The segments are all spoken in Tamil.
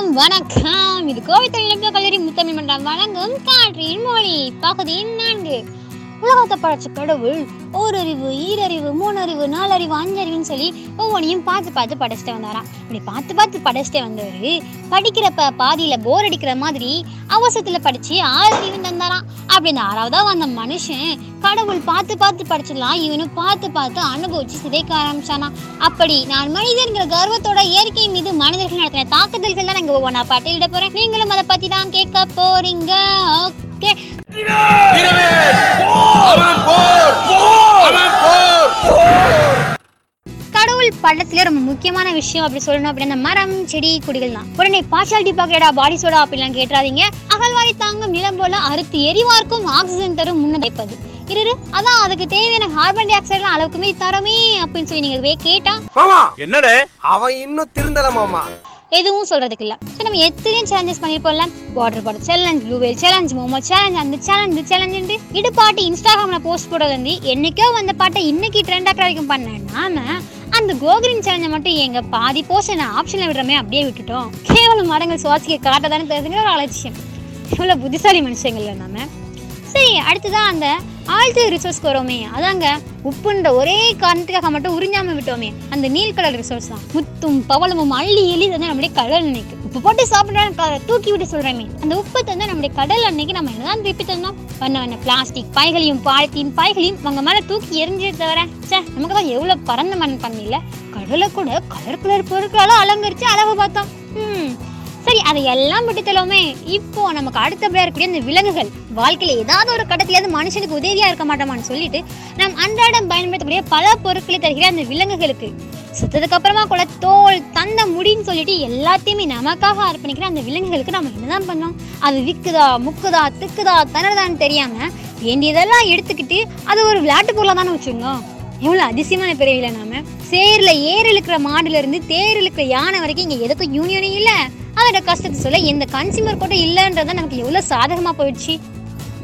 அனைவருக்கும் வணக்கம். இது கோவை தொழில்நுட்ப கல்லூரி முத்தமிழ் மன்றம் வழங்கும் காற்றின் மொழி. பகுதி நான்கு உலகத்தை படைச்ச கடவுள் ஓரறிவு ஈரறிவு மூணறிவு நாலறிவு அஞ்சறிவுன்னு சொல்லி ஒவ்வொன்றையும் பார்த்து பார்த்து படைச்சிட்டு வந்தாராம். இப்படி பார்த்து பார்த்து படைச்சிட்டு வந்தவர் படிக்கிறப்ப பாதியில் போர் அடிக்கிற மாதிரி அவசரத்தில் படித்து ஆறறிவு தந்தாராம். அப்படி இந்த ஆறாவதாக வந்த மனுஷன் கடவுள் பார்த்து பார்த்து படிச்சிடலாம் இவனும் பார்த்து பார்த்து அனுபவிச்சு சிதைக்க ஆரம்பிச்சானா அப்படி நான் மனிதன்கிற கர்வத்தோட இயற்கை மீது மனிதர்கள் நடத்தின தாக்குதல்கள் தான் நாங்கள் ஒவ்வொன்றா பட்டியலிட போகிறேன் நீங்களும் அதை பற்றி தான் கேட்க போறீங்க. ஓகே. கடவுள் படத்துல ரொம்ப முக்கியமான விஷயம் அப்படி சொல்லணும் அப்படின்னா அந்த மரம் செடி கொடிகள் தான். உடனே பார்ஷாலிட்டி பாக்கடா பாடி சோடா அப்படிலாம் கேட்டுறாதீங்க. அகழ்வாரி தாங்கும் நிலம் போல அறுத்து எரிவார்க்கும் ஆக்சிஜன் தரும் முன்னடைப்பது இரு அதான் அதுக்கு தேவையான கார்பன் டை ஆக்சைடு அளவுக்குமே தரமே அப்படின்னு சொல்லி நீங்க கேட்டா என்னடே? அவன் இன்னும் திருந்தல மாமா. எதுவும் சொல்கிறதுக்கு இல்லை ஸோ நம்ம எத்தனையும் challenges பண்ணியிருப்போம்ல water bottle challenge blue whale challenge Momo challenge அந்த சேலஞ்ச் இது இடுப்பாட்டு இன்ஸ்டாகிராமில் போஸ்ட் போடுறது வந்து என்னைக்கோ வந்த பாட்டை இன்னைக்கு ட்ரெண்ட் ஆக்கிற வரைக்கும் பண்ண நாம அந்த கோகிரின் சேலஞ்சை மட்டும் எங்கள் பாதி போஸ்ட் நான் ஆப்ஷனில் விடுறமே அப்படியே விட்டுட்டோம். கேவலம் மரங்கள் சுவாசிக்க காட்டதானே தெரிஞ்சுங்கிற ஒரு அலட்சியம். இவ்வளோ புத்திசாலி மனுஷங்கள்ல நாம. அடுத்ததான் அந்த ஆழ்த்து ரிசோர்ஸ்க்கு வரோமே அதாங்க உப்புன்ற ஒரே காரணத்துக்காக மட்டும் உறிஞ்சாம விட்டோமே. அந்த நீல் கலர் ரிசோர்ஸ் தான். முத்தும் பவளமும் அள்ளி எலி தந்து நம்முடைய கடல் அன்னைக்கு. உப்பு போட்டு சாப்பிட்றான்னு தூக்கி விட்டு சொல்றேமே. அந்த உப்பு தந்து நம்முடைய கடல் அன்னைக்கு நம்ம என்னதான் திருப்பி தந்தோம்? வண்ண வண்ண பிளாஸ்டிக் பைகளையும் பாலித்தீன் பைகளையும் அவங்க மேல தூக்கி எரிஞ்சு தவிர ச்சே நமக்கு தான் எவ்வளவு பறந்த மண் பண்ணல கடலை கூட கலர் கலர் பொருட்களால அலங்கரிச்சு அளவு பார்த்தோம். ம் சரி அதை எல்லாம் விட்டுத்தலோமே இப்போ நமக்கு அடுத்தபடியாக இருக்கக்கூடிய அந்த விலங்குகள். வாழ்க்கையில் ஏதாவது ஒரு கட்டத்திலேயாவது மனுஷனுக்கு உதவியாக இருக்க மாட்டோமான்னு சொல்லிட்டு நம் அன்றாடம் பயன்படுத்தக்கூடிய பல பொருட்களை தருகிற அந்த விலங்குகளுக்கு. சுத்ததுக்கு அப்புறமா கூட தோல் தந்த முடின்னு சொல்லிட்டு எல்லாத்தையுமே நமக்காக அர்ப்பணிக்கிற அந்த விலங்குகளுக்கு நம்ம என்னதான் பண்ணோம்? அது விற்குதா முக்குதா திக்குதா தனதான்னு தெரியாம வேண்டியதெல்லாம் எடுத்துக்கிட்டு அது ஒரு விளையாட்டு பொருளாக தானே வச்சுருந்தோம். எவ்வளோ அதிசயமான பிறவில நாம. சேரில் ஏர் இழுக்கிற மாடுல இருந்து தேர் இழுக்கிற யானை வரைக்கும் இங்கே எதுக்கும் யூனியனே இல்லை. அதோட கஷ்டத்தை சொல்ல எந்த கன்சியூமர் கூட இல்லைன்றத நமக்கு எவ்வளோ சாதகமாக போயிடுச்சு.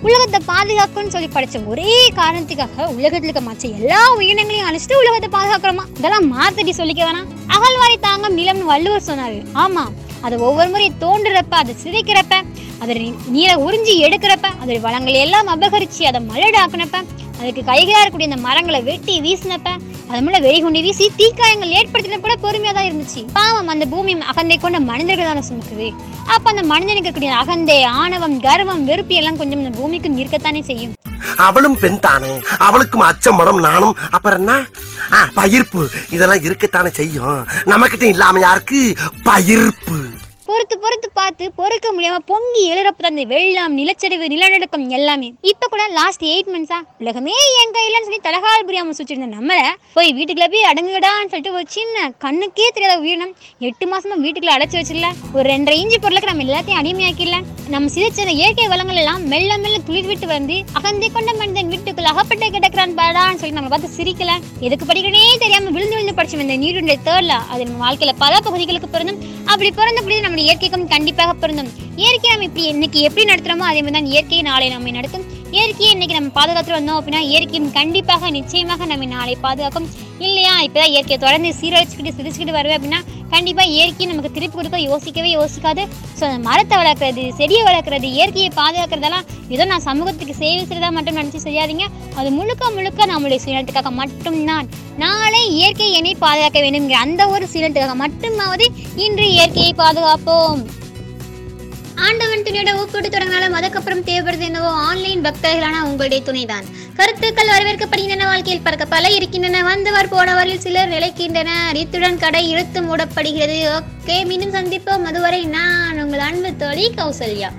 உலகத்தை பாதுகாக்கணும்னு சொல்லி படைச்ச ஒரே காரணத்துக்காக உலகத்துல இருக்க மற்ற எல்லா உயிரினங்களையும் அழிச்சிட்டு உலகத்தை பாதுகாக்கிறோமா? இதெல்லாம் மாத்தடி சொல்லிக்க வேணாம். அகழ்வாரி தாங்கம் நிலம்னு வள்ளுவர் சொன்னாரு. ஆமா அதை ஒவ்வொரு முறை தோண்டுறப்ப அதை சிதைக்கிறப்ப அதை நீரை உறிஞ்சி எடுக்கிறப்ப அதோட வளங்களை எல்லாம் அபகரிச்சு அதை மலடாக்குனப்ப அதுக்கு கைகளாக இருக்கக்கூடிய அந்த மரங்களை வெட்டி வீசினப்ப அது மூலம் வெறிகுண்டி வீசி தீக்காயங்கள் ஏற்படுத்தின கூட பொறுமையாக தான் இருந்துச்சு. பாவம் அந்த பூமி அகந்தை கொண்ட மனிதர்கள் தானே சுமக்குது. அப்ப அந்த மனிதனுக்கு இருக்கக்கூடிய அகந்தை ஆணவம் கர்வம் வெறுப்பு எல்லாம் கொஞ்சம் இந்த பூமிக்கு இருக்கத்தானே செய்யும். அவளும் பெண் தானே. அவளுக்கும் அச்சம் நானும் அப்புறம் என்ன? பயிர்ப்பு. இதெல்லாம் இருக்கத்தானே செய்யும். நம்மகிட்ட இல்லாம யாருக்கு? பயிர்ப்பு. பொறுத்து பொறுத்து பார்த்து பொறுக்க முடியாம பொங்கி எழுறப்ப தான் இந்த வெள்ளம் நிலச்சரிவு நிலநடுக்கம் எல்லாமே. இப்ப கூட லாஸ்ட் எயிட் மந்த்ஸா உலகமே என் கையிலன்னு சொல்லி தலகால் புரியாம சுற்றிருந்த நம்மள போய் வீட்டுக்குள்ள போய் அடங்குடான்னு சொல்லிட்டு ஒரு சின்ன கண்ணுக்கே தெரியாத உயிரினம் எட்டு மாசமா வீட்டுக்குள்ள அடைச்சு வச்சிடல. ஒரு ரெண்டரை இஞ்சி பொருளுக்கு நம்ம எல்லாத்தையும் அடிமையாக்கிடல. நம்ம சிதைச்ச அந்த இயற்கை வளங்கள் எல்லாம் மெல்ல மெல்ல துளிர் விட்டு வந்து அகந்தை கொண்ட மனிதன் வீட்டுக்குள்ள அகப்பட்டு கிடக்கிறான் பாடான்னு சொல்லி நம்ம பார்த்து சிரிக்கல. எதுக்கு படிக்கணே தெரியாம விழுந்து விழுந்து படிச்சு வந்த நீருடைய தேர்ல அது நம்ம வாழ்க்கையில பல பகுதிகளுக்கு பிறந்தும் அப்படி பிறந்தபடி நம்ம இயற்கைக்கும் கண்டிப்பாக பிறந்தும் இயற்கை நம்ம இப்படி இன்னைக்கு எப்படி நடத்துறோமோ அதே மாதிரி தான் இயற்கை நாளை நம்மை நடத்தும். இயற்கையை இன்னைக்கு நம்ம பாதுகாத்துட்டு வந்தோம் அப்படின்னா இயற்கையும் கண்டிப்பாக நிச்சயமாக நம்ம நாளை பாதுகாக்கும். இல்லையா? இப்போதான் இயற்கையை தொடர்ந்து சீரழிச்சுக்கிட்டு சிரிச்சுக்கிட்டு வருவேன் அப்படின்னா கண்டிப்பாக இயற்கையை நமக்கு திருப்பி கொடுக்க யோசிக்கவே யோசிக்காது. ஸோ அந்த மரத்தை வளர்க்குறது செடியை வளர்க்குறது இயற்கையை பாதுகாக்கிறதெல்லாம் ஏதோ நான் சமூகத்துக்கு சேவை செய்யறதா மட்டும் நினச்சி செய்யாதீங்க. அது முழுக்க முழுக்க நம்மளுடைய சுயநலத்துக்காக மட்டும்தான். நாளை இயற்கை என்னை பாதுகாக்க வேண்டும்ங்கிற அந்த ஒரு சுயநலத்துக்காக மட்டுமாவது இன்று இயற்கையை பாதுகாப்போம். ஆண்டவன் துணையோட ஒப்பிட்டு தொடங்கினாலும் அதுக்கப்புறம் தேவைப்படுது என்னவோ ஆன்லைன் பக்தர்களான உங்களுடைய துணைதான். கருத்துக்கள் வரவேற்கப்படுகின்றன வாழ்க்கையில் பார்க்க பல இருக்கின்றன வந்தவர் போனவரில் சிலர் நிலைக்கின்றனர் இத்துடன் கடை இழுத்து மூடப்படுகிறது. ஓகே மீண்டும் சந்திப்போம். அதுவரை நான் உங்கள் அன்பு தோழி கௌசல்யா.